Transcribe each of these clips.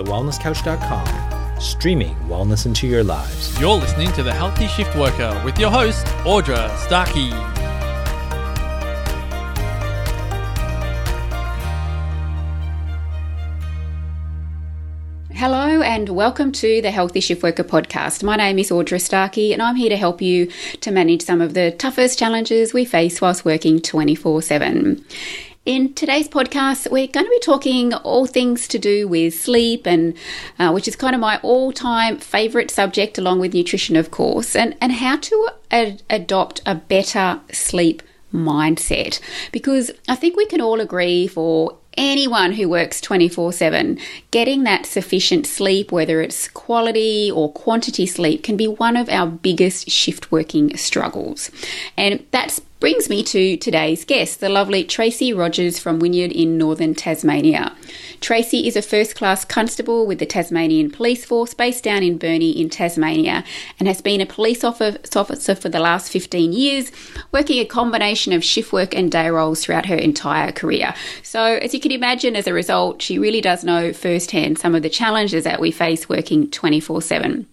thewellnesscouch.com, streaming wellness into your lives. You're listening to The Healthy Shift Worker with your host, Audra Starkey. Hello and welcome to the Healthy Shift Worker podcast. My name is Audra Starkey and I'm here to help you to manage some of the toughest challenges we face whilst working 24 7. In today's podcast, we're going to be talking all things to do with sleep, and uh, which is kind of my all-time favourite subject, along with nutrition, of course, and and how to ad- adopt a better sleep mindset. Because I think we can all agree for anyone who works 24 7, getting that sufficient sleep, whether it's quality or quantity sleep, can be one of our biggest shift working struggles. And that's brings me to today's guest, the lovely Tracey Rogers from Wynyard in northern Tasmania. Tracey is a first class constable with the Tasmanian Police Force based down in Burnie in Tasmania and has been a police officer for the last 15 years, working a combination of shift work and day roles throughout her entire career. So, as you can imagine, as a result, she really does know firsthand some of the challenges that we face working 24 7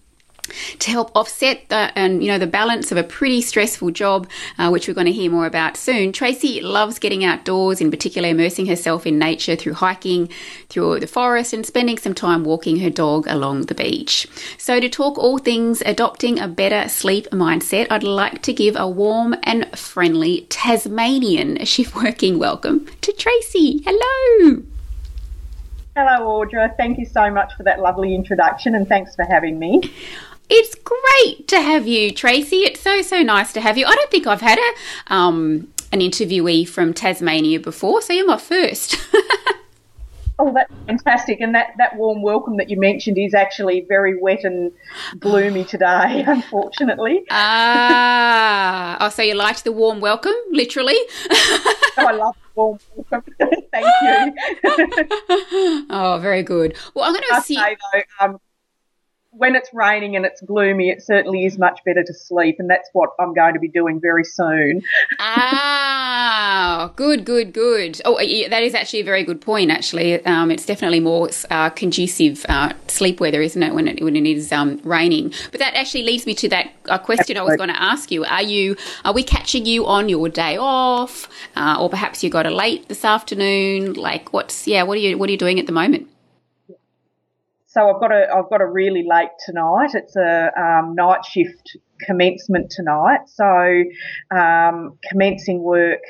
to help offset the and you know the balance of a pretty stressful job, uh, which we're going to hear more about soon. Tracey loves getting outdoors, in particular immersing herself in nature through hiking through the forest and spending some time walking her dog along the beach. So to talk all things adopting a better sleep mindset, I'd like to give a warm and friendly Tasmanian shift working welcome to Tracy. Hello. Hello, Audra. Thank you so much for that lovely introduction and thanks for having me. It's great to have you, Tracey. It's so so nice to have you. I don't think I've had a um, an interviewee from Tasmania before, so you're my first. oh, that's fantastic! And that that warm welcome that you mentioned is actually very wet and gloomy today, unfortunately. Ah, oh, so you liked the warm welcome, literally? oh, I love warm welcome. Thank you. oh, very good. Well, I'm going to see. Say, though, um, when it's raining and it's gloomy, it certainly is much better to sleep, and that's what I'm going to be doing very soon. ah, good, good, good. Oh, that is actually a very good point. Actually, um, it's definitely more uh, conducive uh, sleep weather, isn't it, when it when it is um, raining? But that actually leads me to that uh, question Absolutely. I was going to ask you. Are you are we catching you on your day off, uh, or perhaps you got a late this afternoon? Like, what's yeah? What are you what are you doing at the moment? So I've got a I've got a really late tonight. It's a um, night shift commencement tonight. So um, commencing work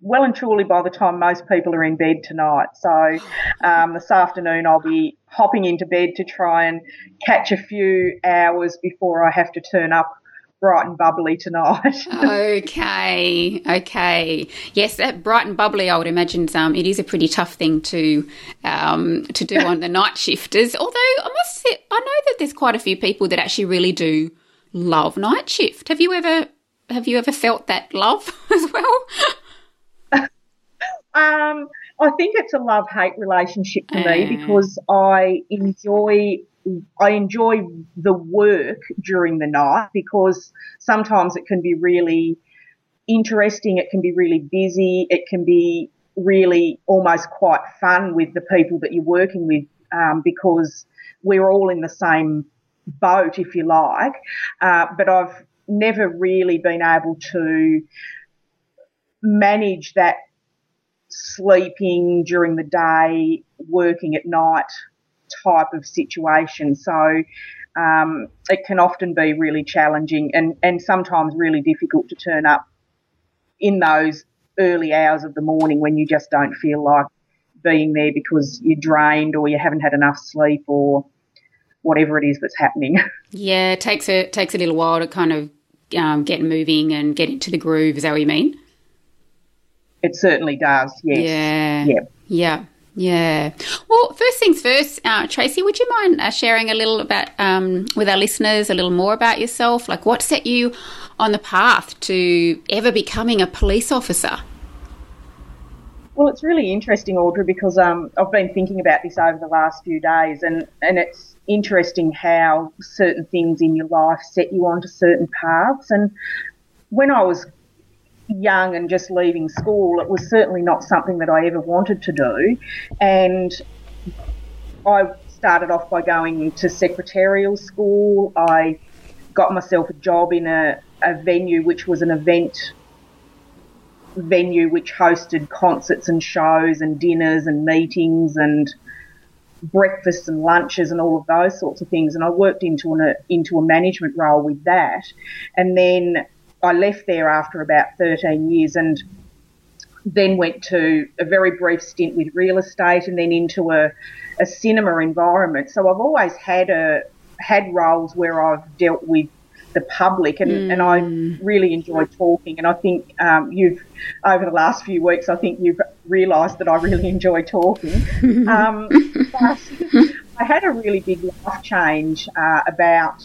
well and truly by the time most people are in bed tonight. So um, this afternoon I'll be hopping into bed to try and catch a few hours before I have to turn up bright and bubbly tonight. okay, okay. Yes, that bright and bubbly, I would imagine um, it is a pretty tough thing to um, to do on the night shifters. Although I must say, I know that there's quite a few people that actually really do love night shift. Have you ever have you ever felt that love as well? um, I think it's a love hate relationship for uh, me because I enjoy I enjoy the work during the night because sometimes it can be really interesting. It can be really busy. It can be really almost quite fun with the people that you're working with um, because we're all in the same boat, if you like. Uh, but I've never really been able to manage that sleeping during the day, working at night type of situation. So um, it can often be really challenging and, and sometimes really difficult to turn up in those early hours of the morning when you just don't feel like being there because you're drained or you haven't had enough sleep or whatever it is that's happening. Yeah, it takes a it takes a little while to kind of um, get moving and get into the groove. Is that what you mean? It certainly does. Yes. Yeah. Yeah. Yeah. Yeah. Well, first things first, uh, Tracey, would you mind uh, sharing a little about um, with our listeners a little more about yourself? Like, what set you on the path to ever becoming a police officer? Well, it's really interesting, Audra, because um, I've been thinking about this over the last few days, and, and it's interesting how certain things in your life set you onto certain paths. And when I was young and just leaving school, it was certainly not something that I ever wanted to do. And I started off by going to secretarial school. I got myself a job in a, a venue which was an event venue which hosted concerts and shows and dinners and meetings and breakfasts and lunches and all of those sorts of things. And I worked into an, into a management role with that. And then I left there after about 13 years and then went to a very brief stint with real estate and then into a, a cinema environment. So I've always had a, had roles where I've dealt with the public, and, mm. and I really enjoy talking. And I think um, you've, over the last few weeks, I think you've realised that I really enjoy talking. um, I had a really big life change uh, about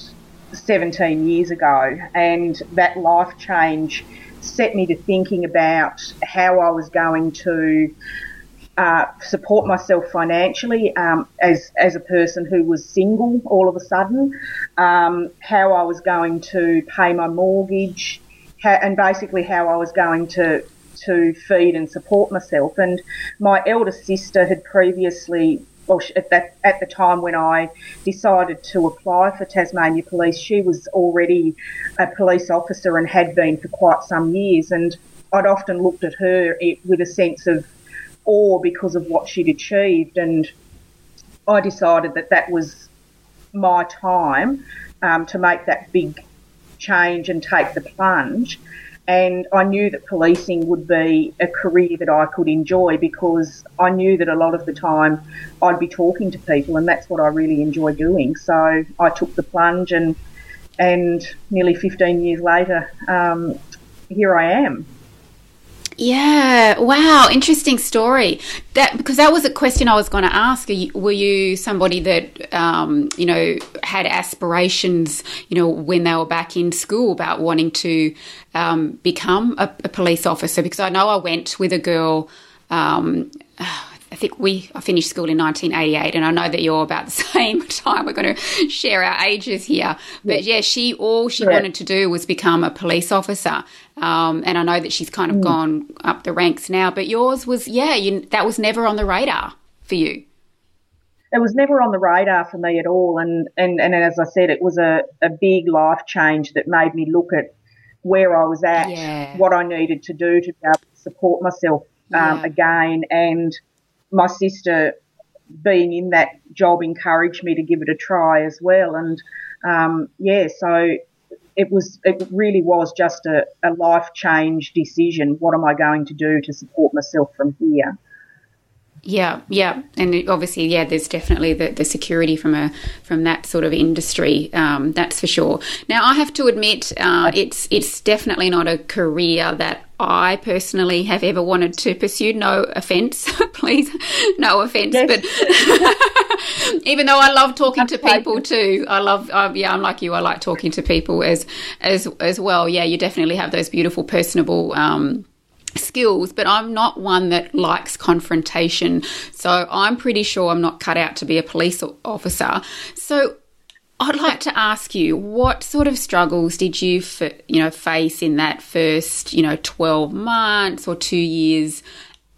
17 years ago, and that life change set me to thinking about how I was going to uh, support myself financially um, as as a person who was single all of a sudden, um, how I was going to pay my mortgage, how, and basically how I was going to to feed and support myself. And my elder sister had previously. Well, at that at the time when I decided to apply for Tasmania Police, she was already a police officer and had been for quite some years. And I'd often looked at her with a sense of awe because of what she'd achieved. And I decided that that was my time um, to make that big change and take the plunge. And I knew that policing would be a career that I could enjoy because I knew that a lot of the time I'd be talking to people, and that's what I really enjoy doing. So I took the plunge, and and nearly 15 years later, um, here I am. Yeah, wow, interesting story. That because that was a question I was going to ask. were you somebody that um, you know had aspirations, you know, when they were back in school about wanting to um, become a, a, police officer? Because I know I went with a girl. Um, I think we I finished school in 1988, and I know that you're about the same time. We're going to share our ages here, but yeah, she all she wanted to do was become a police officer, um, and I know that she's kind of mm. gone up the ranks now. But yours was yeah, you, that was never on the radar for you. It was never on the radar for me at all, and and and as I said, it was a a big life change that made me look at where I was at, yeah. what I needed to do to be able to support myself um, yeah. again, and my sister being in that job encouraged me to give it a try as well. And um, yeah, so it was it really was just a, a life change decision. What am I going to do to support myself from here? Yeah, yeah, and obviously, yeah, there's definitely the, the security from a from that sort of industry. Um, that's for sure. Now, I have to admit, uh, it's it's definitely not a career that I personally have ever wanted to pursue. No offense, please, no offense, yes. but even though I love talking to people too, I love, uh, yeah, I'm like you. I like talking to people as as as well. Yeah, you definitely have those beautiful, personable. Um, skills, but I'm not one that likes confrontation. So I'm pretty sure I'm not cut out to be a police officer. So I'd like to ask you, what sort of struggles did you, you know, face in that first, you know, 12 months or two years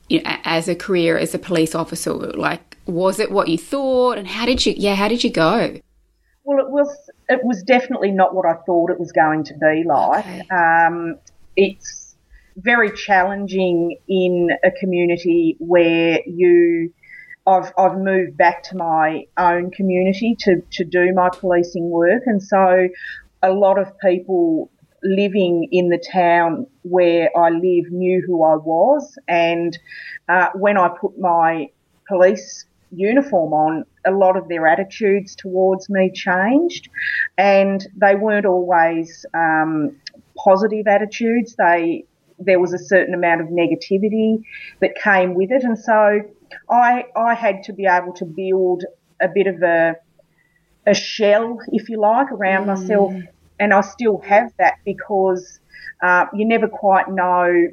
you know, as a career as a police officer? Like, was it what you thought, and how did you, yeah, how did you go? Well, it was, it was definitely not what I thought it was going to be like. Okay. Um, it's very challenging in a community where you I've I've moved back to my own community to, to do my policing work. And so a lot of people living in the town where I live knew who I was. And uh, when I put my police uniform on, a lot of their attitudes towards me changed, and they weren't always um, positive attitudes. They there was a certain amount of negativity that came with it. And so I, I had to be able to build a bit of a, a shell, if you like, around mm. myself. And I still have that because uh, you never quite know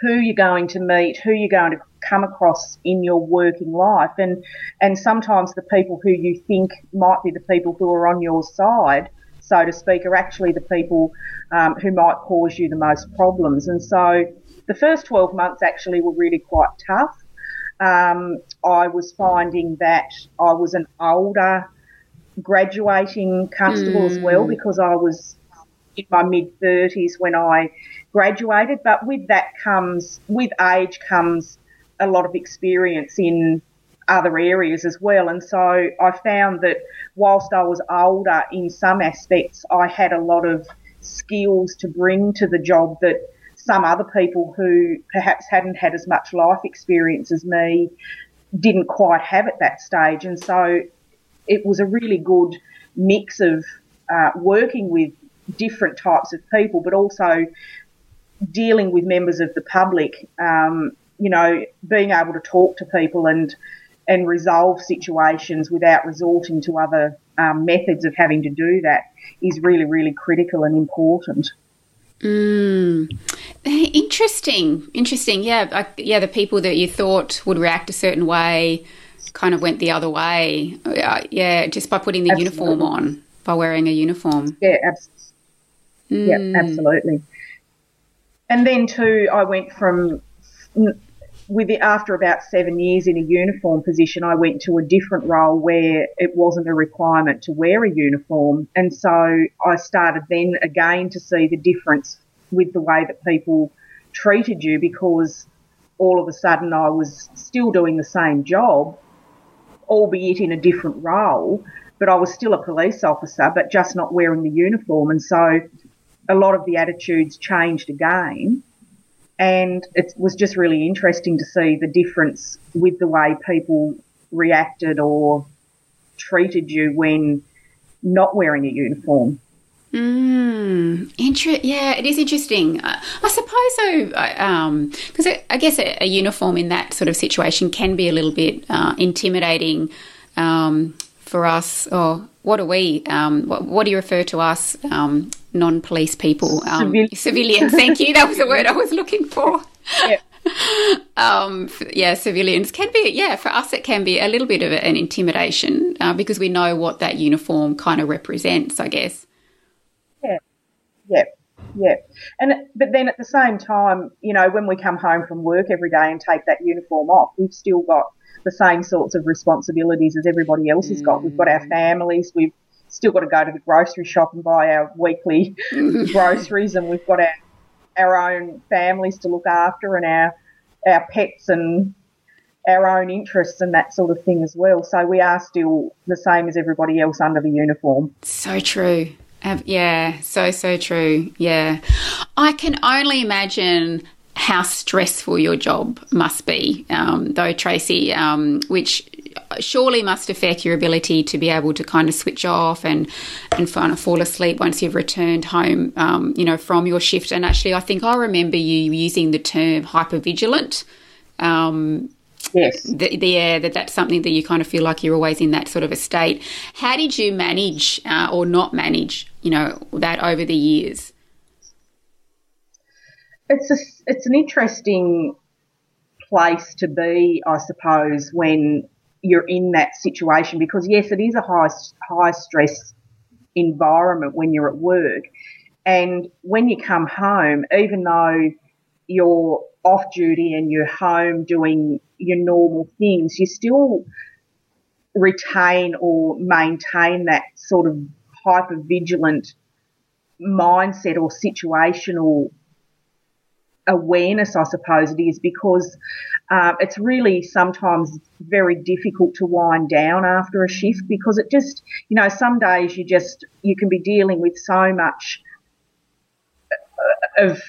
who you're going to meet, who you're going to come across in your working life. And, and sometimes the people who you think might be the people who are on your side so to speak, are actually the people um, who might cause you the most problems. And so the first 12 months actually were really quite tough. Um, I was finding that I was an older graduating constable mm. as well hmm. because I was in my mid 30s when I graduated. But with that comes, with age comes a lot of experience in other areas as well. And so I found that whilst I was older in some aspects, I had a lot of skills to bring to the job that some other people who perhaps hadn't had as much life experience as me didn't quite have at that stage. And so it was a really good mix of uh, working with different types of people, but also dealing with members of the public. Um, you know, being able to talk to people and and resolve situations without resorting to other um, methods of having to do that is really, really critical and important. Mm. Interesting, interesting. Yeah, I, yeah. The people that you thought would react a certain way kind of went the other way. Uh, yeah, just by putting the absolutely. uniform on, by wearing a uniform. Yeah, abs- mm. yeah, absolutely. And then too, I went from with it, after about seven years in a uniform position, I went to a different role where it wasn't a requirement to wear a uniform. And so I started then again to see the difference with the way that people treated you because all of a sudden I was still doing the same job, albeit in a different role, but I was still a police officer, but just not wearing the uniform. And so a lot of the attitudes changed again. And it was just really interesting to see the difference with the way people reacted or treated you when not wearing a uniform. Mm, inter- yeah, it is interesting. I, I suppose so, because um, I guess a, a, uniform in that sort of situation can be a little bit uh, intimidating um, for us. Or what are we? Um, what, what, do you refer to us? Um, non-police people, um, civilians. Thank you. That was the word I was looking for. Yeah. um, yeah, civilians can be, yeah, for us it can be a little bit of an intimidation uh, because we know what that uniform kind of represents, I guess. Yeah, yeah, yeah. And but then at the same time, you know, when we come home from work every day and take that uniform off, we've still got the same sorts of responsibilities as everybody else has got. We've got our mm. families, we've still got to go to the grocery shop and buy our weekly groceries, and we've got our our own families to look after and our our pets and our own interests and that sort of thing as well. So we are still the same as everybody else under the uniform. So true. Yeah, so, so true. Yeah. I can only imagine how stressful your job must be, um, though, Tracey, um, which surely must affect your ability to be able to kind of switch off and and kind of fall asleep once you've returned home, um, you know, from your shift. And actually, I think I remember you using the term hypervigilant. Um, yes. The, the, yeah, that that's something that you kind of feel like you're always in that sort of a state. How did you manage uh, or not manage, you know, that over the years? It's a, it's an interesting place to be, I suppose, when you're in that situation because yes, it is a high high stress environment when you're at work, and when you come home, even though you're off duty and you're home doing your normal things, you still retain or maintain that sort of hyper vigilant mindset or situational awareness, I suppose it is, because uh, it's really sometimes very difficult to wind down after a shift because it just, you know, some days you just, you can be dealing with so much uh, of,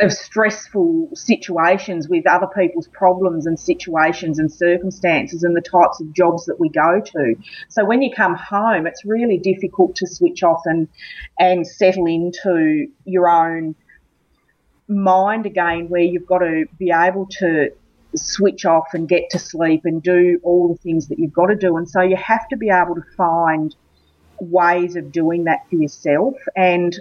of stressful situations with other people's problems and situations and circumstances and the types of jobs that we go to. So when you come home, it's really difficult to switch off and, and settle into your own mind again where you've got to be able to switch off and get to sleep and do all the things that you've got to do. And so you have to be able to find ways of doing that for yourself. And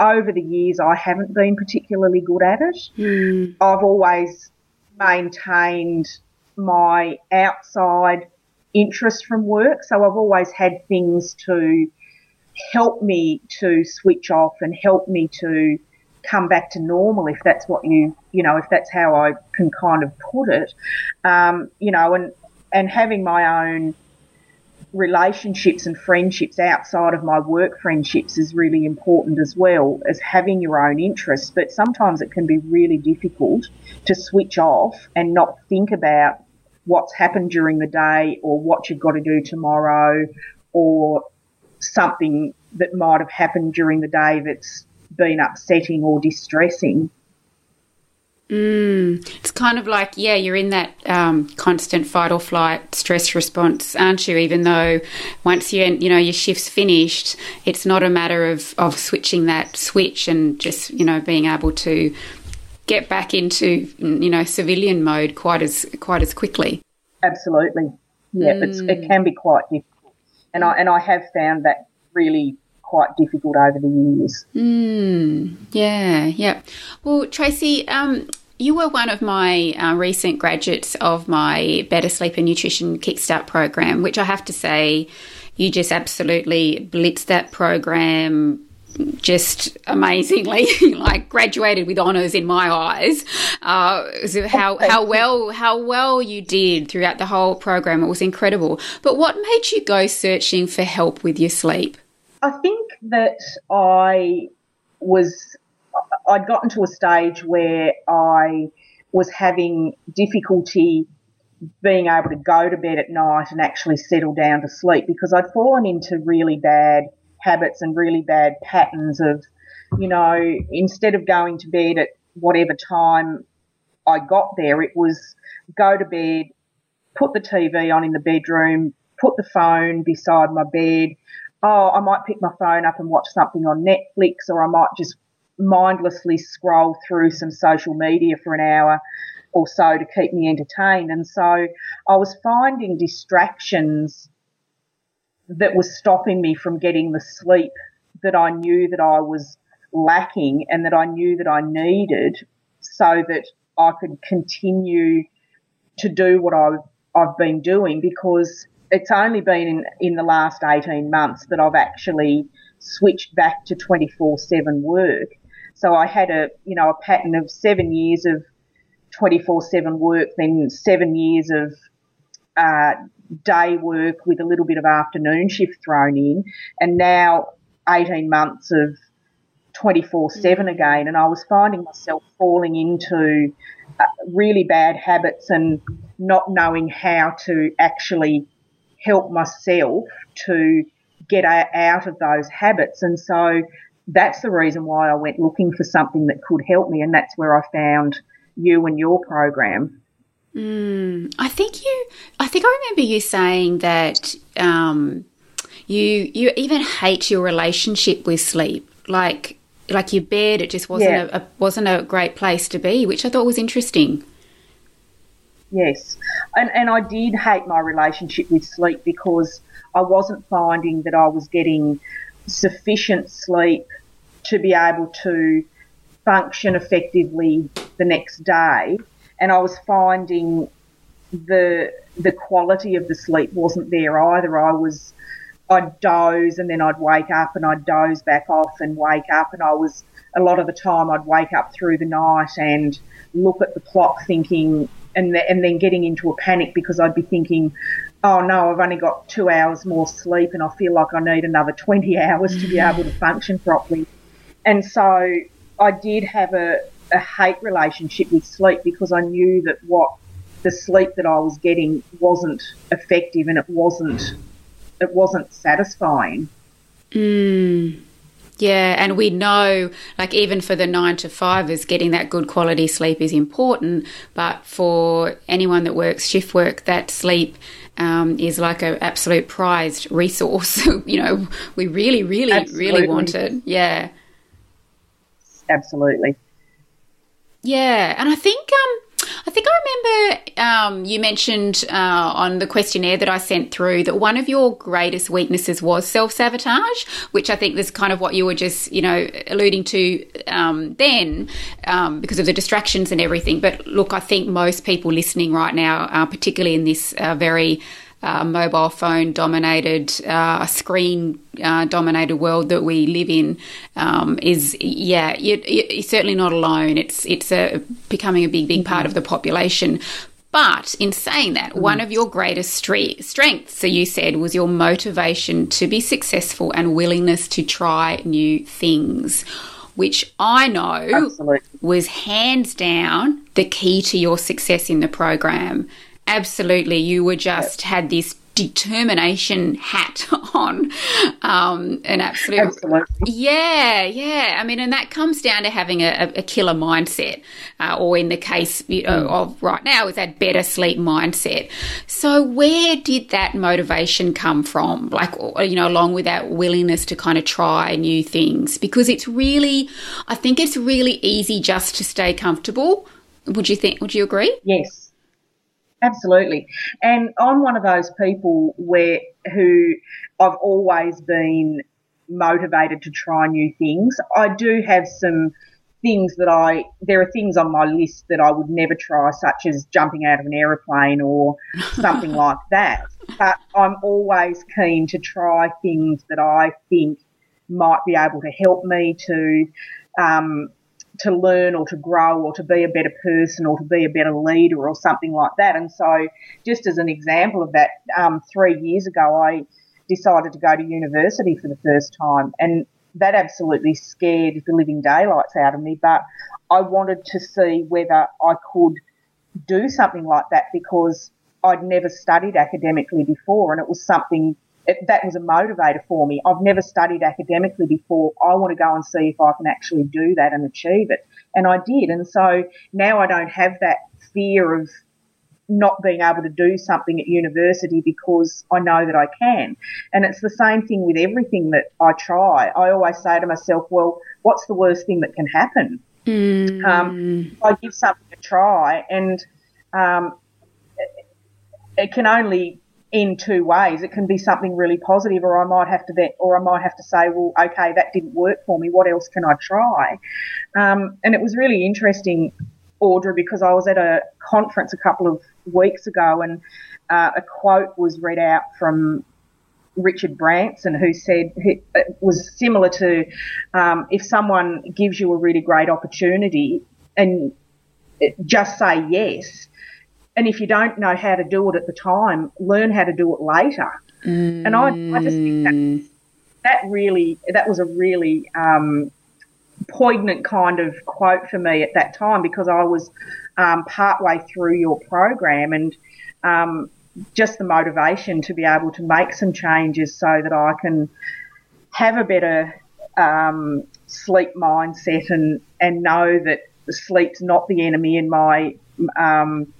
over the years, I haven't been particularly good at it. Mm. I've always maintained my outside interest from work. So I've always had things to help me to switch off and help me to come back to normal if that's what you you know if that's how I can kind of put it. Um, you know and and having my own relationships and friendships outside of my work friendships is really important as well as having your own interests. But sometimes it can be really difficult to switch off and not think about what's happened during the day or what you've got to do tomorrow or something that might have happened during the day that's been upsetting or distressing. Mm, it's kind of like, yeah, you're in that um, constant fight or flight stress response, aren't you? Even though once you you know your shift's finished, it's not a matter of of switching that switch and just you know being able to get back into you know civilian mode quite as quite as quickly. Absolutely, yeah, mm. it can be quite difficult, and I and I have found that really quite difficult over the years. Mm, yeah, yeah. Well, Tracey, um, you were one of my uh, recent graduates of my Better Sleep and Nutrition Kickstart program, which I have to say, you just absolutely blitzed that program just amazingly, like graduated with honours in my eyes. Uh, how how well how well you did throughout the whole program. It was incredible. But what made you go searching for help with your sleep? I think that I was, I'd gotten to a stage where I was having difficulty being able to go to bed at night and actually settle down to sleep because I'd fallen into really bad habits and really bad patterns of, you know, instead of going to bed at whatever time I got there, it was go to bed, put the TV on in the bedroom, put the phone beside my bed, oh, I might pick my phone up and watch something on Netflix, or I might just mindlessly scroll through some social media for an hour or so to keep me entertained. And so I was finding distractions that were stopping me from getting the sleep that I knew that I was lacking and that I knew that I needed so that I could continue to do what I, I've been doing because it's only been in, in the last 18 months that I've actually switched back to 24 7 work. So I had a, you know, a pattern of seven years of 24 7 work, then seven years of uh, day work with a little bit of afternoon shift thrown in, and now 18 months of 24 7 mm. again. And I was finding myself falling into uh, really bad habits and not knowing how to actually help myself to get out of those habits. And so that's the reason why I went looking for something that could help me. And that's where I found you and your program. Mm, I think you, I think I remember you saying that um, you you even hate your relationship with sleep, like like your bed. It just wasn't yeah. a, a wasn't a great place to be, which I thought was interesting. Yes. And, and I did hate my relationship with sleep because I wasn't finding that I was getting sufficient sleep to be able to function effectively the next day. And I was finding the, the quality of the sleep wasn't there either. I was, I'd doze and then I'd wake up and I'd doze back off and wake up and I was, a lot of the time I'd wake up through the night and look at the clock thinking, and the, and then getting into a panic because I'd be thinking, oh no, I've only got two hours more sleep and I feel like I need another 20 hours to be able to function properly. And so I did have a, a hate relationship with sleep because I knew that what the sleep that I was getting wasn't effective and it wasn't it wasn't satisfying. Mm. Yeah, and we know, like, even for the nine to fivers, getting that good quality sleep is important. But for anyone that works shift work, that sleep um, is like an absolute prized resource. you know, we really, really, Absolutely. really want it. Yeah. Absolutely. Yeah, and I think um, I think I remember um, you mentioned uh, on the questionnaire that I sent through that one of your greatest weaknesses was self sabotage, which I think is kind of what you were just, you know, alluding to um, then um, because of the distractions and everything. But look, I think most people listening right now, uh, particularly in this uh, very uh, mobile phone dominated, uh, screen uh, dominated world that we live in um, is, yeah, you, you're certainly not alone. It's it's a, becoming a big, big part of the population. But in saying that, one of mm. your greatest strengths, so you said, was your motivation to be successful and willingness to try new things, which I know Absolutely. was hands down the key to your success in the program. Absolutely. You were just had this determination hat on. Um, an absolute Absolutely. yeah yeah. I mean and that comes down to having a, a killer mindset uh, or in the case you know, of right now is that better sleep mindset. So where did that motivation come from? Like you know along with that willingness to kind of try new things? Because it's really i think it's really easy just to stay comfortable. Would you think would you agree? Yes Absolutely. And I'm one of those people where who I've always been motivated to try new things. I do have some things that I there are things on my list that I would never try, such as jumping out of an aeroplane or something like that. But I'm always keen to try things that I think might be able to help me to um, to learn or to grow or to be a better person or to be a better leader or something like that. And so, just as an example of that, um, three years ago, I decided to go to university for the first time, and that absolutely scared the living daylights out of me. But I wanted to see whether I could do something like that because I'd never studied academically before, and it was something it, that was a motivator for me. I've never studied academically before. I want to go and see if I can actually do that and achieve it. And I did. And so now I don't have that fear of not being able to do something at university because I know that I can. And it's the same thing with everything that I try. I always say to myself, well, what's the worst thing that can happen? Mm. Um, I give something a try and um, it can only in two ways. It can be something really positive, or I might have to or I might have to say, well, okay, that didn't work for me. What else can I try? Um, and it was really interesting, Audra, because I was at a conference a couple of weeks ago, and uh, a quote was read out from Richard Branson, who said it was similar to um, if someone gives you a really great opportunity and just say yes and if you don't know how to do it at the time, learn how to do it later. Mm. And I, I just think that, that really, that was a really um, poignant kind of quote for me at that time because I was um, partway through your program and um, just the motivation to be able to make some changes so that I can have a better um, sleep mindset and, and know that sleep's not the enemy in my um,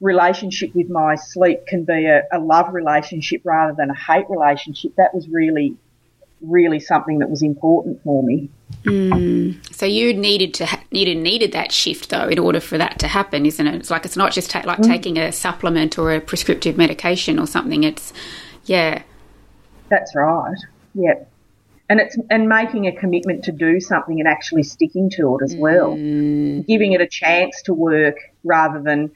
relationship with my sleep can be a, a love relationship rather than a hate relationship. That was really, really something that was important for me. Mm. So you needed to ha- needed needed that shift though in order for that to happen, isn't it? It's like it's not just ta- like mm. taking a supplement or a prescriptive medication or something. It's yeah. That's right. Yep. And it's and making a commitment to do something and actually sticking to it as well. Mm. Giving it a chance to work rather than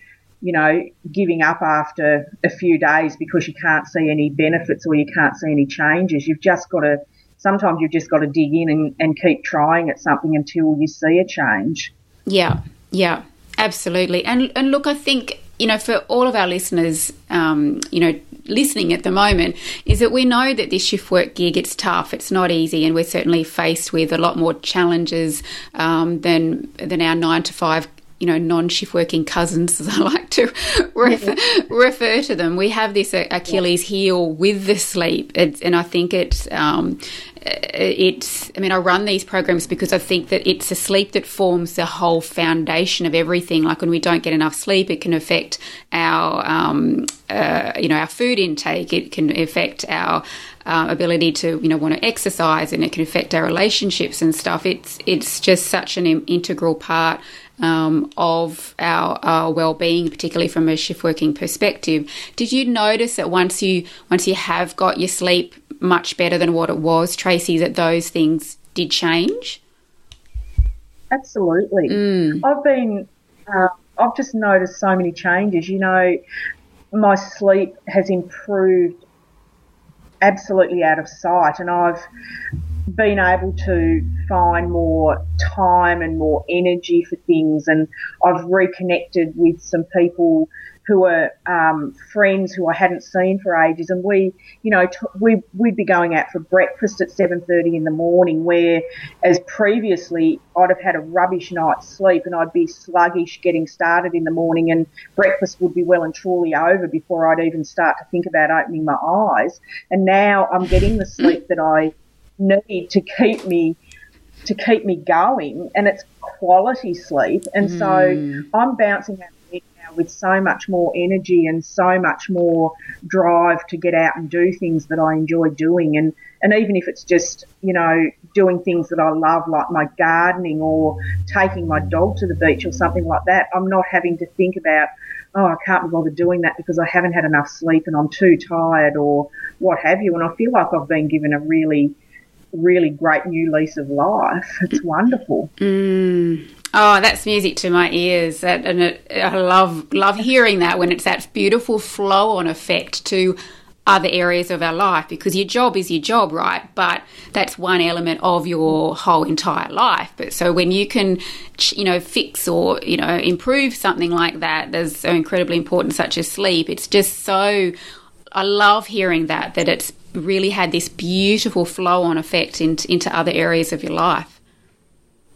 you know, giving up after a few days because you can't see any benefits or you can't see any changes. You've just got to, sometimes you've just got to dig in and, and keep trying at something until you see a change. Yeah, yeah, absolutely. And, and look, I think, you know, for all of our listeners, um, you know, listening at the moment is that we know that this shift work gig it's tough it's not easy and we're certainly faced with a lot more challenges um, than than our nine to five you know, non-shift working cousins, as I like to refer, refer to them. We have this Achilles heel with the sleep, it's, and I think it's um, it's. I mean, I run these programs because I think that it's a sleep that forms the whole foundation of everything. Like when we don't get enough sleep, it can affect our, um, uh, you know, our food intake. It can affect our uh, ability to you know want to exercise and it can affect our relationships and stuff it's it's just such an integral part um, of our, our well-being, particularly from a shift working perspective. Did you notice that once you once you have got your sleep much better than what it was, Tracey, that those things did change? Absolutely. Mm. I've been, uh, I've just noticed so many changes. You know, my sleep has improved absolutely out of sight, and I've been able to find more time and more energy for things, and I've reconnected with some people who are um, friends who I hadn't seen for ages, and we, you know, t- we we'd be going out for breakfast at seven thirty in the morning, where as previously I'd have had a rubbish night's sleep and I'd be sluggish getting started in the morning, and breakfast would be well and truly over before I'd even start to think about opening my eyes, and now I'm getting the sleep that I need to keep me to keep me going and it's quality sleep and mm. so I'm bouncing out with so much more energy and so much more drive to get out and do things that I enjoy doing. And, and even if it's just, you know, doing things that I love, like my gardening or taking my dog to the beach or something like that, I'm not having to think about, oh, I can't be bothered doing that because I haven't had enough sleep and I'm too tired or what have you. And I feel like I've been given a really, really great new lease of life. It's wonderful. Mm. Oh, that's music to my ears. That, and it, I love love hearing that when it's that beautiful flow on effect to other areas of our life because your job is your job, right? But that's one element of your whole entire life. But so when you can, you know, fix or, you know, improve something like that that's so incredibly important, such as sleep, it's just so, I love hearing that, that it's really had this beautiful flow on effect into, into other areas of your life.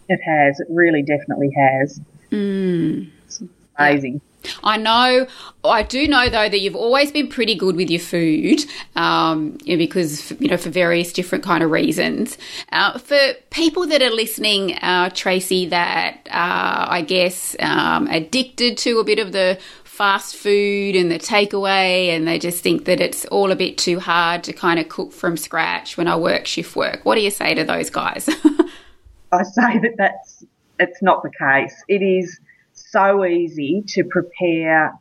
It has. It really definitely has. Mm. It's amazing. I know, I do know though that you've always been pretty good with your food, um, you know, because you know for various different kind of reasons. Uh, for people that are listening, uh, Tracey, that uh, I guess um, addicted to a bit of the fast food and the takeaway, and they just think that it's all a bit too hard to kind of cook from scratch when I work shift work. What do you say to those guys? I say that that's it's not the case. It is so easy to prepare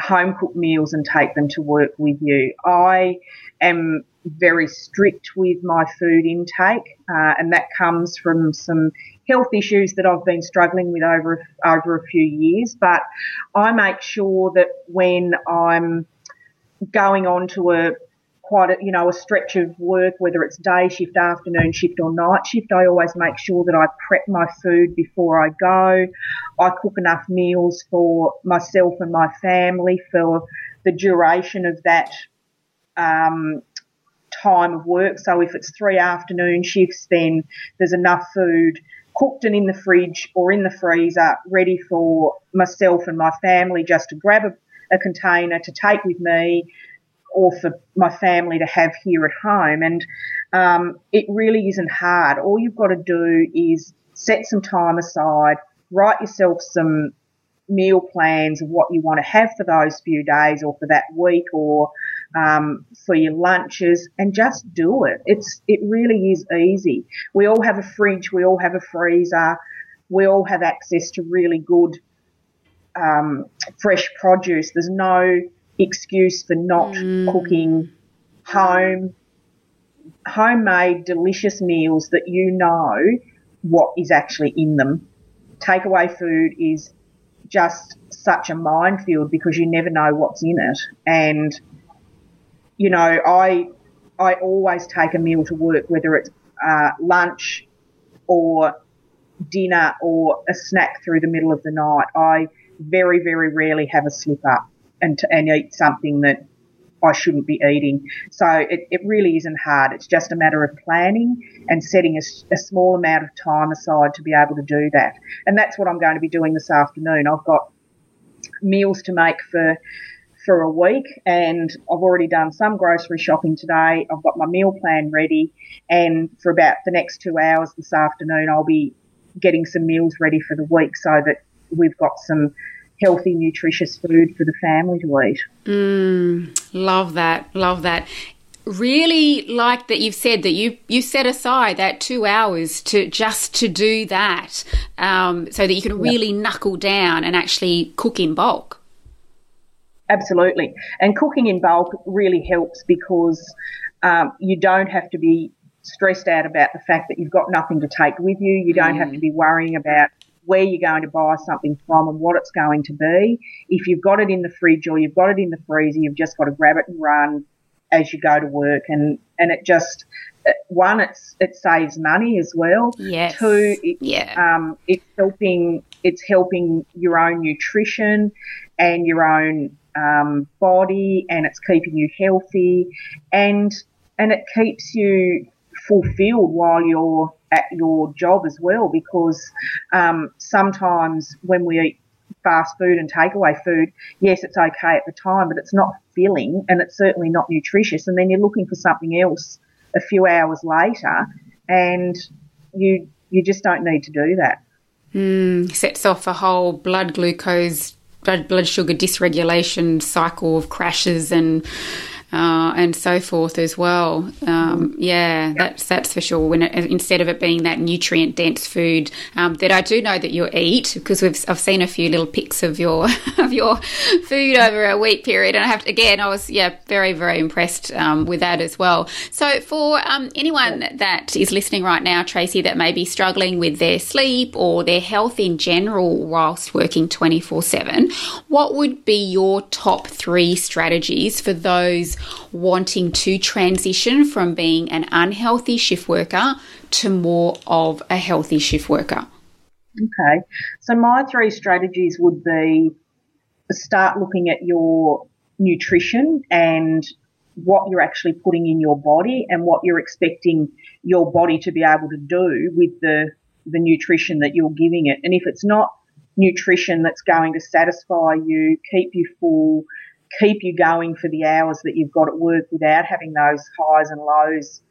home cooked meals and take them to work with you. I am very strict with my food intake, uh, and that comes from some health issues that I've been struggling with over over a few years. But I make sure that when I'm going on to a quite a, you know, a stretch of work, whether it's day shift, afternoon shift or night shift. I always make sure that I prep my food before I go. I cook enough meals for myself and my family for the duration of that, um, time of work. So if it's three afternoon shifts, then there's enough food cooked and in the fridge or in the freezer ready for myself and my family just to grab a, a container to take with me or for my family to have here at home. And um, it really isn't hard. All you've got to do is set some time aside, write yourself some meal plans of what you want to have for those few days or for that week or um, for your lunches and just do it. It's it really is easy. We all have a fridge, we all have a freezer, we all have access to really good um, fresh produce. There's no excuse for not mm. cooking home, homemade delicious meals that you know what is actually in them. Takeaway food is just such a minefield because you never know what's in it. And, you know, I, I always take a meal to work, whether it's uh, lunch or dinner or a snack through the middle of the night. I very, very rarely have a slip up and, and eat something that I shouldn't be eating. So it, it really isn't hard. It's just a matter of planning and setting a, a, small amount of time aside to be able to do that. And that's what I'm going to be doing this afternoon. I've got meals to make for for a week and I've already done some grocery shopping today. I've got my meal plan ready and for about the next two hours this afternoon I'll be getting some meals ready for the week so that we've got some healthy, nutritious food for the family to eat. Mm, love that. Love that. Really like that you've said that you you set aside that two hours to just to do that, um, so that you can really yep. knuckle down and actually cook in bulk. Absolutely, and cooking in bulk really helps because um, you don't have to be stressed out about the fact that you've got nothing to take with you. You don't mm. have to be worrying about where you're going to buy something from and what it's going to be. If you've got it in the fridge or you've got it in the freezer, you've just got to grab it and run as you go to work and, and it just, one, it's, it saves money as well. Yes. Two, it, Yeah. um, it's helping, it's helping your own nutrition and your own, um, body and it's keeping you healthy and, and it keeps you fulfilled while you're at your job as well because um, sometimes when we eat fast food and takeaway food, yes, it's okay at the time, but it's not filling and it's certainly not nutritious. And then you're looking for something else a few hours later, and you you just don't need to do that. Mm, sets off a whole blood glucose, blood, sugar dysregulation cycle of crashes and uh, and so forth as well. Um, yeah, that's that's for sure. When it, instead of it being that nutrient dense food um, that I do know that you eat, because we've I've seen a few little pics of your of your food over a week period, and I have to, again I was yeah very very impressed um, with that as well. So for um, anyone that is listening right now, Tracey, that may be struggling with their sleep or their health in general whilst working twenty four seven, what would be your top three strategies for those wanting to transition from being an unhealthy shift worker to more of a healthy shift worker? Okay. So my three strategies would be start looking at your nutrition and what you're actually putting in your body and what you're expecting your body to be able to do with the the nutrition that you're giving it. And if it's not nutrition that's going to satisfy you, keep you full, keep you going for the hours that you've got at work without having those highs and lows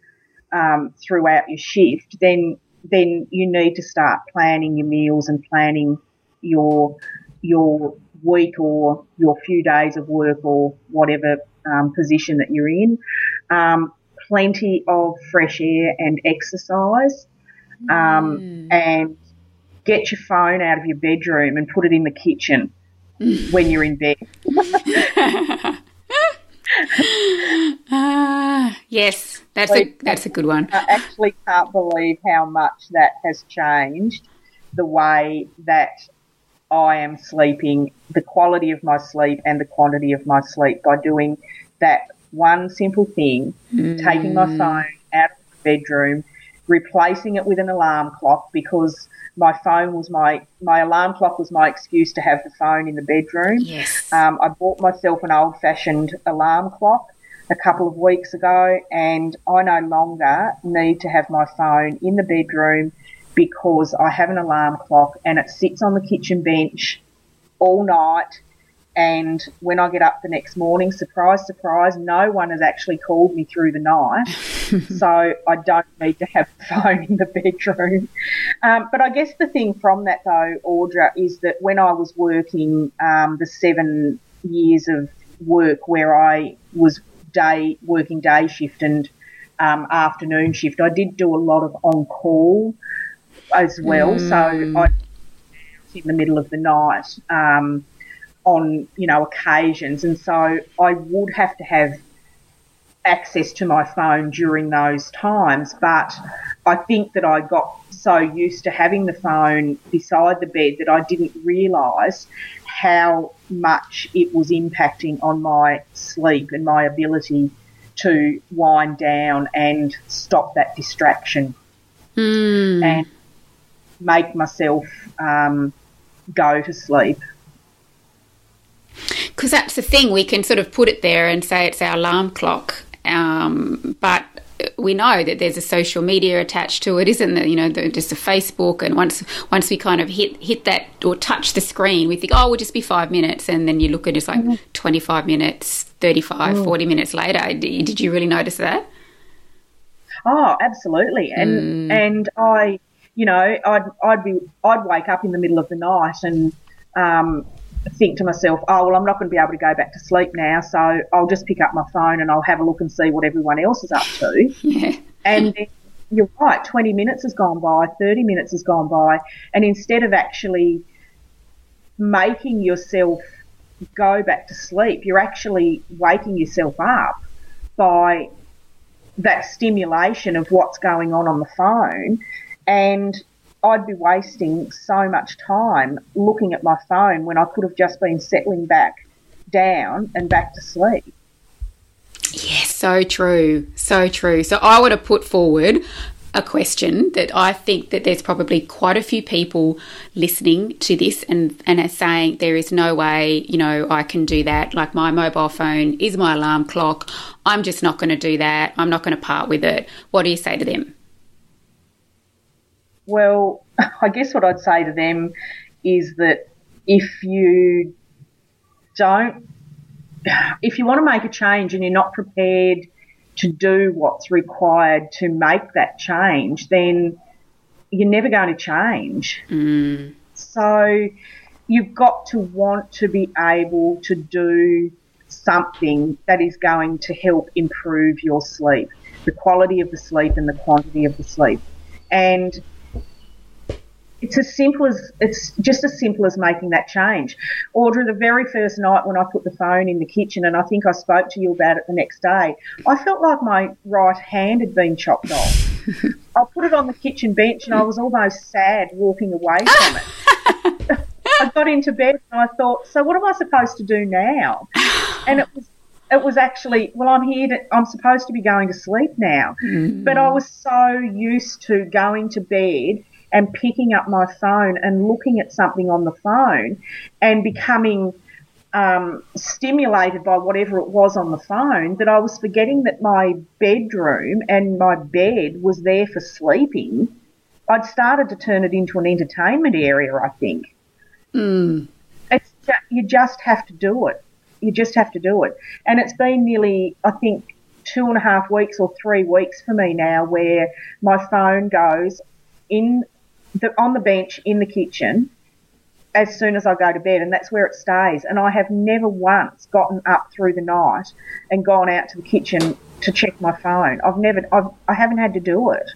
um, throughout your shift, then then you need to start planning your meals and planning your your week or your few days of work or whatever um, position that you're in. Um, plenty of fresh air and exercise, um, and get your phone out of your bedroom and put it in the kitchen when you're in bed. Ah, yes, that's a that's a good one. I actually can't believe how much that has changed the way that I am sleeping, the quality of my sleep and the quantity of my sleep by doing that one simple thing, taking my phone out of the bedroom, replacing it with an alarm clock because my phone was my, my alarm clock was my excuse to have the phone in the bedroom. Yes. Um, I bought myself an old fashioned alarm clock a couple of weeks ago and I no longer need to have my phone in the bedroom because I have an alarm clock and it sits on the kitchen bench all night. And when I get up the next morning, surprise, surprise, no one has actually called me through the night. so I don't need to have the phone in the bedroom. Um, but I guess the thing from that though, Audra, is that when I was working um, the seven years of work where I was day working day shift and um, afternoon shift, I did do a lot of on call as well. So I in the middle of the night um, on you know occasions, and so I would have to have access to my phone during those times. But I think that I got so used to having the phone beside the bed that I didn't realise how much it was impacting on my sleep and my ability to wind down and stop that distraction and make myself um, go to sleep. Because that's the thing, we can sort of put it there and say it's our alarm clock, um, but we know that there's a social media attached to it, isn't there? You know, the, just a Facebook, and once once we kind of hit hit that or touch the screen, we think, oh, we'll just be five minutes, and then you look at it's like 25 minutes, 35, 40 minutes later. Did, did you really notice that? Oh, absolutely. And and I, you know, I'd I'd be I'd wake up in the middle of the night and um, think to myself, oh well, I'm not going to be able to go back to sleep now, so I'll just pick up my phone and I'll have a look and see what everyone else is up to. Yeah. And then you're right, 20 minutes has gone by, 30 minutes has gone by, and instead of actually making yourself go back to sleep, you're actually waking yourself up by that stimulation of what's going on on the phone. And I'd be wasting so much time looking at my phone when I could have just been settling back down and back to sleep. Yes, so true. So true. So I would have put forward a question that I think that there's probably quite a few people listening to this and, and are saying there is no way, you know, I can do that. Like my mobile phone is my alarm clock. I'm just not going to do that. I'm not going to part with it. What do you say to them? Well, I guess what I'd say to them is that if you don't, if you want to make a change and you're not prepared to do what's required to make that change, then you're never going to change. Mm. So you've got to want to be able to do something that is going to help improve your sleep, the quality of the sleep and the quantity of the sleep. And it's as simple as it's just as simple as making that change. Audra, the very first night when I put the phone in the kitchen, and I think I spoke to you about it the next day, I felt like my right hand had been chopped off. I put it on the kitchen bench, and I was almost sad walking away from it. I got into bed and I thought, so what am I supposed to do now? And it was it was actually, well, I'm here to, I'm supposed to be going to sleep now. Mm. But I was so used to going to bed and picking up my phone and looking at something on the phone and becoming um, stimulated by whatever it was on the phone that I was forgetting that my bedroom and my bed was there for sleeping. I'd started to turn it into an entertainment area, I think. Mm. It's you just have to do it. You just have to do it. And it's been nearly, I think, two and a half weeks or three weeks for me now where my phone goes in the, on the bench in the kitchen as soon as I go to bed, and that's where it stays. And I have never once gotten up through the night and gone out to the kitchen to check my phone. I've never, I've, I haven't had to do it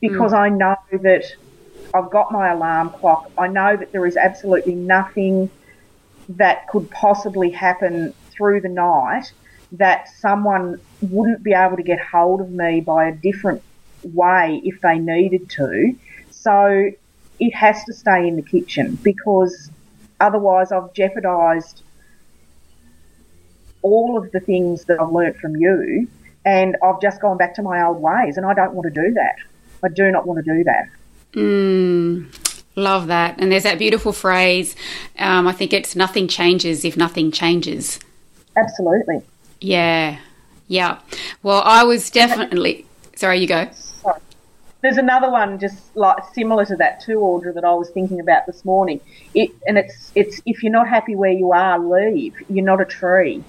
because hmm. I know that I've got my alarm clock. I know that there is absolutely nothing that could possibly happen through the night that someone wouldn't be able to get hold of me by a different way if they needed to. So it has to stay in the kitchen because otherwise I've jeopardised all of the things that I've learnt from you and I've just gone back to my old ways and I don't want to do that. I do not want to do that. Mm, love that. And there's that beautiful phrase. Um, I think it's nothing changes if nothing changes. Absolutely. Yeah. Yeah. Well, I was definitely. Sorry, you go. Sorry. There's another one just like similar to that too, Audra, that I was thinking about this morning. It, and it's it's if you're not happy where you are, leave. You're not a tree.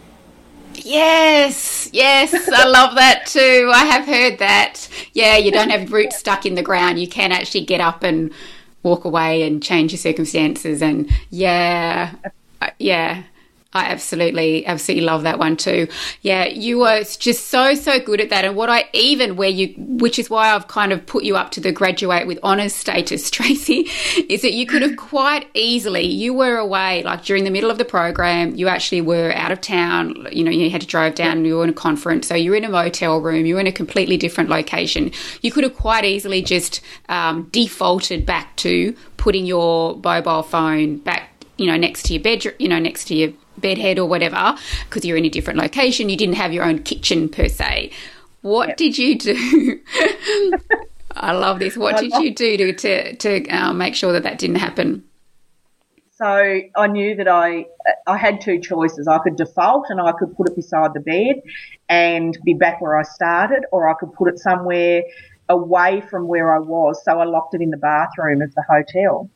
Yes, yes, I love that too. I have heard that. Yeah, you don't have roots stuck in the ground. You can actually get up and walk away and change your circumstances. And yeah, yeah. I absolutely, absolutely love that one too. Yeah, you were just so, so good at that. And what I even, where you, which is why I've kind of put you up to the graduate with honours status, Tracey, is that you could have quite easily, you were away, like during the middle of the program, you actually were out of town, you know, you had to drive down, you were in a conference, so you're in a motel room, you're in a completely different location. You could have quite easily just um, defaulted back to putting your mobile phone back you know next to your bedroom you know next to your bedhead or whatever because you're in a different location you didn't have your own kitchen per se what Yep. did you do i love this what did you do to to, to uh, make sure that that didn't happen So I knew that I I had two choices. I could default and I could put it beside the bed and be back where I started, or I could put it somewhere away from where I was. So I locked it in the bathroom of the hotel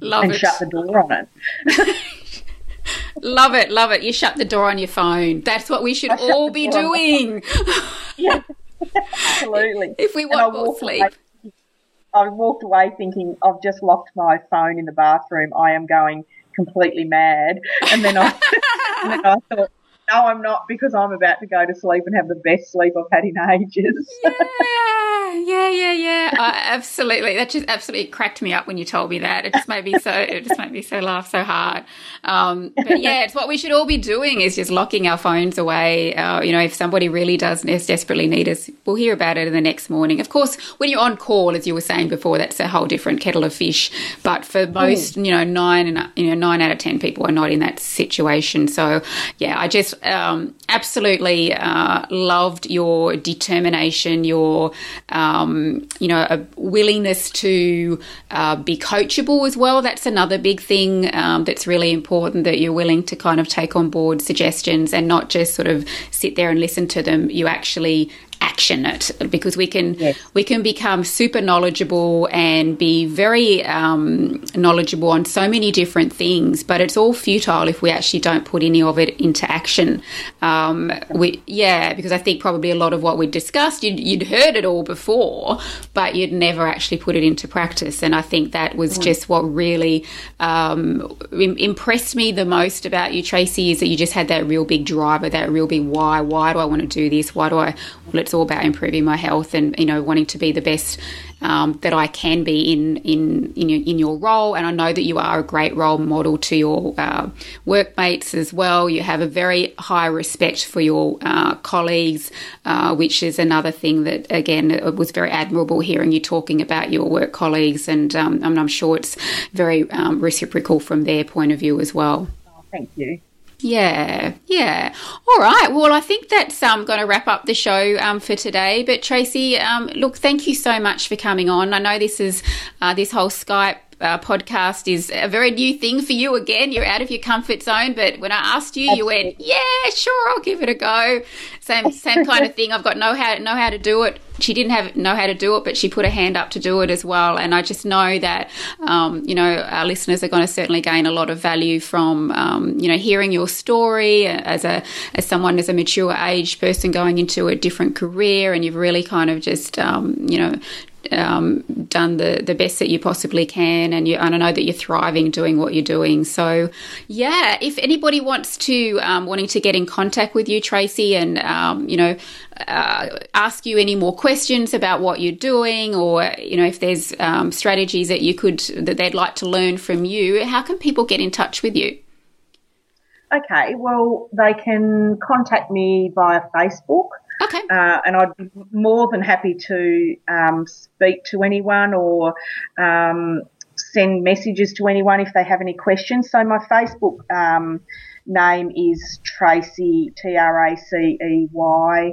love and it shut the door on it. love it love it you shut the door on your phone that's what we should I all be door on my doing Yeah, absolutely. if we want more sleep away- I walked away thinking I've just locked my phone in the bathroom. I am going completely mad. And then I, and then I thought, no, I'm not because I'm about to go to sleep and have the best sleep I've had in ages. yeah, yeah, yeah, yeah. Uh, absolutely. That just absolutely cracked me up when you told me that. It just made me so. It just made me so laugh so hard. Um, but yeah, it's what we should all be doing is just locking our phones away. Uh, you know, if somebody really does desperately need us, we'll hear about it in the next morning. Of course, when you're on call, as you were saying before, that's a whole different kettle of fish. But for most, mm. you know, nine and you know nine out of ten people are not in that situation. So yeah, I just um, absolutely uh, loved your determination, your um, you know a willingness to uh, be coachable as well. That's another big thing um, that's really important that you're willing to kind of take on board suggestions and not just sort of sit there and listen to them. You actually action it because we can yes. we can become super knowledgeable and be very um, knowledgeable on so many different things, but it's all futile if we actually don't put any of it into action. Um, we, yeah, because I think probably a lot of what we discussed, you'd, you'd, heard it all before, but you'd never actually put it into practice. And I think that was just what really um, impressed me the most about you, Tracey, is that you just had that real big driver, that real big why. Why do I want to do this? Why do I? Let's it's all about improving my health and you know wanting to be the best um, that I can be in in in your, in your, role. And I know that you are a great role model to your uh, workmates as well. You have a very high respect for your uh, colleagues, uh, which is another thing that again it was very admirable hearing you talking about your work colleagues, and um, I'm sure it's very um, reciprocal from their point of view as well. Oh, thank you. Yeah, yeah. All right. Well, I think that's um, going to wrap up the show um, for today. But Tracey, um, look, thank you so much for coming on. I know this is uh, this whole Skype uh, podcast is a very new thing for you again. You're out of your comfort zone, but when I asked you, you went, "Yeah, sure, I'll give it a go." Same same kind of thing. I've got know how know how to do it. She didn't have know how to do it, but she put her hand up to do it as well. And I just know that um, you know our listeners are going to certainly gain a lot of value from um, you know hearing your story as a as someone as a mature age person going into a different career, and you've really kind of just um, you know um, done the, the best that you possibly can, and you and I know that you're thriving doing what you're doing. So, yeah, if anybody wants to um, wanting to get in contact with you, Tracey, and um, you know, uh, ask you any more questions about what you're doing, or you know, if there's um, strategies that you could that they'd like to learn from you, how can people get in touch with you? Okay, well, they can contact me via Facebook. Okay. Uh, and I'd be more than happy to um, speak to anyone or um, send messages to anyone if they have any questions. So my Facebook um, name is Tracey T R A C E Y.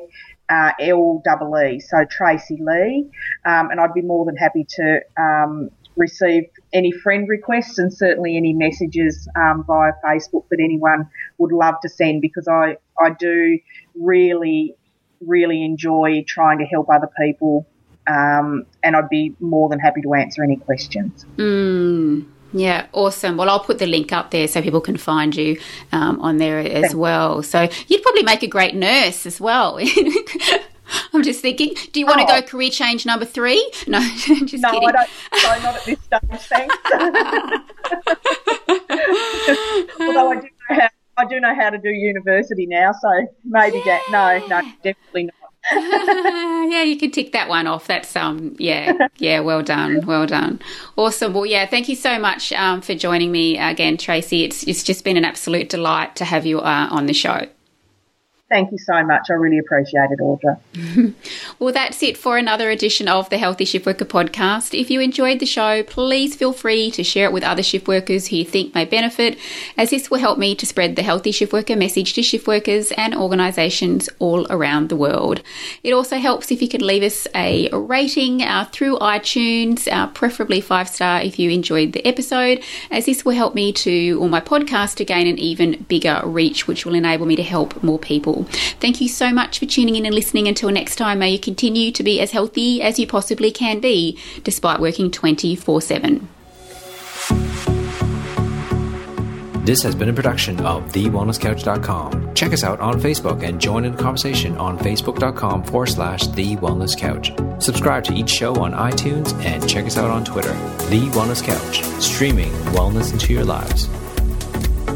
Uh, L E E, so Tracey Lee, um, and I'd be more than happy to um, receive any friend requests and certainly any messages um, via Facebook that anyone would love to send because I, I do really really enjoy trying to help other people, um, and I'd be more than happy to answer any questions. Mm. Yeah, awesome. Well, I'll put the link up there so people can find you um, on there as Thanks. well. So you'd probably make a great nurse as well. I'm just thinking, do you want oh. to go career change number three? No, just no, kidding. I don't. No, not at this stage. Thanks. Although I do know how I do know how to do university now, so maybe yeah. get no, no, definitely not. yeah, you can tick that one off. That's um, yeah, yeah, well done, well done, awesome. Well, yeah, thank you so much um, for joining me again, Tracey. It's it's just been an absolute delight to have you uh, on the show. Thank you so much. I really appreciate it, Audra. well, that's it for another edition of the Healthy Shift Worker podcast. If you enjoyed the show, please feel free to share it with other shift workers who you think may benefit, as this will help me to spread the Healthy Shift Worker message to shift workers and organisations all around the world. It also helps if you could leave us a rating uh, through iTunes, uh, preferably five star if you enjoyed the episode, as this will help me to, or my podcast, to gain an even bigger reach, which will enable me to help more people. Thank you so much for tuning in and listening. Until next time, may you continue to be as healthy as you possibly can be, despite working 24 7. This has been a production of TheWellnessCouch.com. Check us out on Facebook and join in the conversation on Facebook.com forward slash The Wellness Couch. Subscribe to each show on iTunes and check us out on Twitter. The Wellness Couch, streaming wellness into your lives.